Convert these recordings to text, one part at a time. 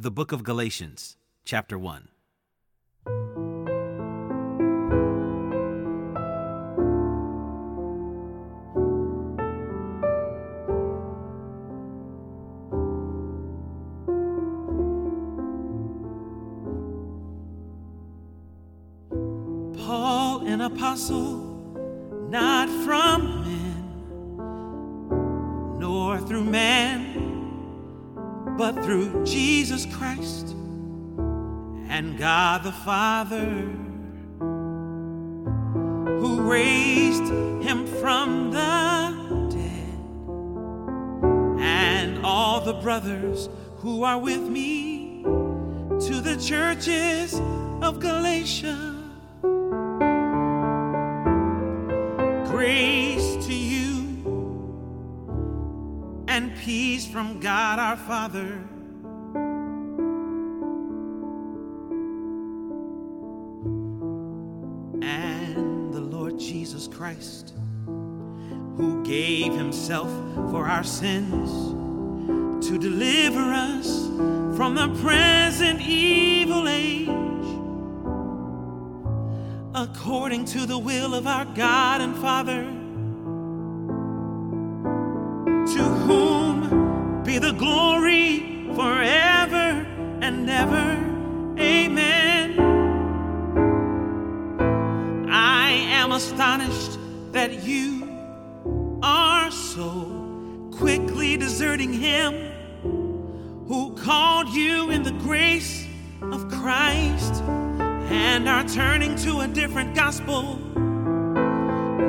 The Book of Galatians, Chapter 1. Paul, an apostle, not from men, nor through man, but through Jesus Christ and God the Father, who raised him from the dead, and all the brothers who are with me to the churches of Galatia. Grace to you and peace from God our Father. And the Lord Jesus Christ, who gave himself for our sins to deliver us from the present evil age according to the will of our God and Father, the glory forever and ever. Amen. I am astonished that you are so quickly deserting Him who called you in the grace of Christ and are turning to a different gospel.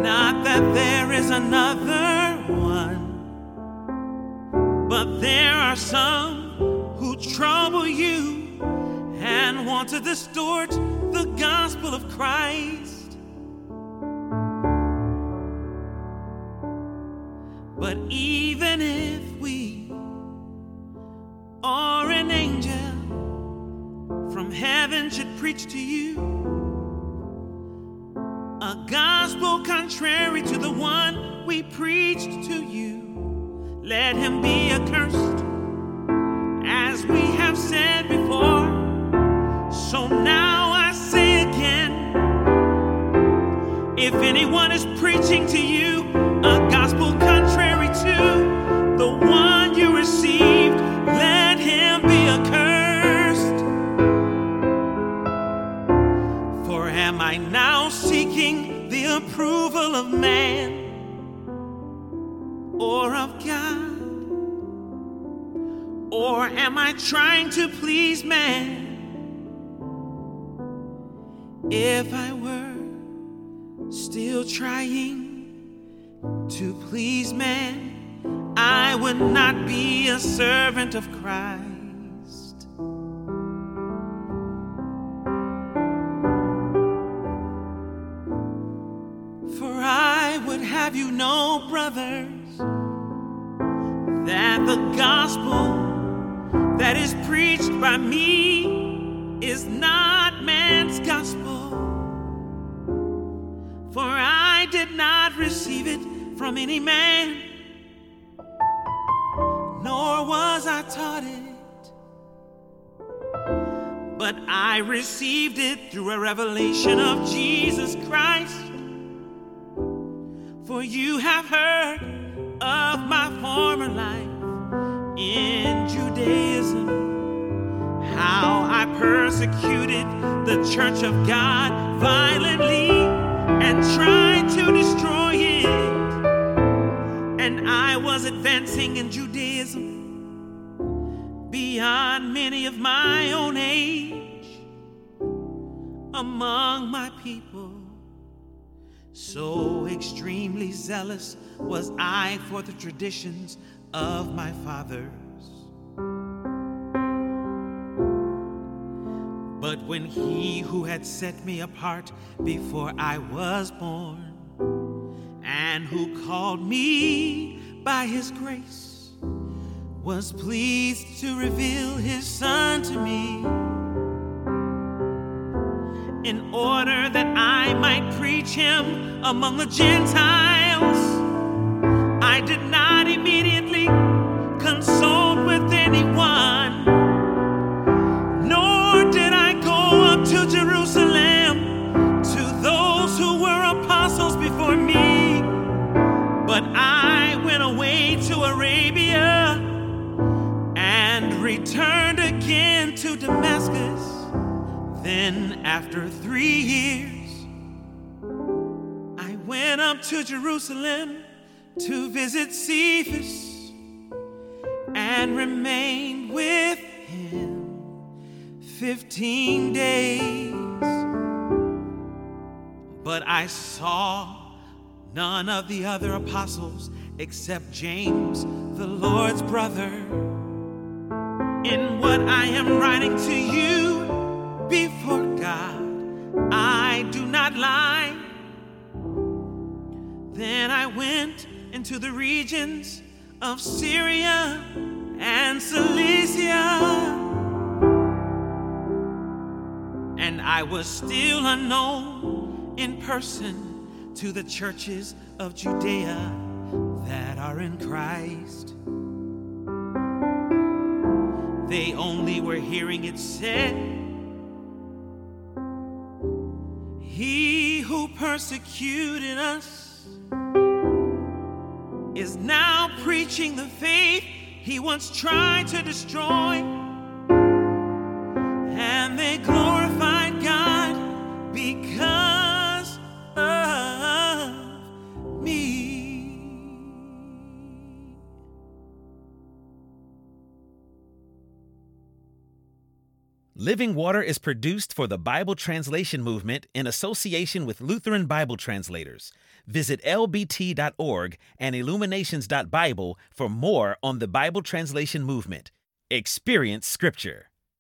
Not that there is another one, but there are some who trouble you and want to distort the gospel of Christ. But even if we or an angel from heaven should preach to you a gospel contrary to the one we preached to you. Let him be accursed, as we have said before. So now I say again if anyone is preaching to you a gospel contrary to the one you received, let him be accursed. For am I now seeking the approval of man or of God? Or am I trying to please man? If I were still trying to please man, I would not be a servant of Christ. For I would have you know, brothers, that the gospel that is preached by me is not man's gospel. For I did not receive it from any man, nor was I taught it. But I received it through a revelation of Jesus Christ. For you have heard of my former life in Judaism, how I persecuted the church of God violently and tried to destroy it. And I was advancing in Judaism beyond many of my own age among my people. So zealous was I for the traditions of my fathers. But when he who had set me apart before I was born, and who called me by his grace, was pleased to reveal his son to me in order that I might preach him among the Gentiles. I did not immediately consult with anyone, nor did I go up to Jerusalem to those who were apostles before me, but I went away to Arabia and returned again to Damascus. Then, after three years, I went up to Jerusalem to visit Cephas and remained with him 15 days. But I saw none of the other apostles except James, the Lord's brother. In what I am writing to you went into the regions of Syria and Cilicia. And I was still unknown in person to the churches of Judea that are in Christ. They only were hearing it said, He who persecuted us is now preaching the faith he once tried to destroy. And they glorified God because of me. Living Water is produced for the Bible Translation Movement in association with Lutheran Bible Translators. Visit lbt.org and illuminations.bible for more on the Bible Translation Movement. Experience Scripture.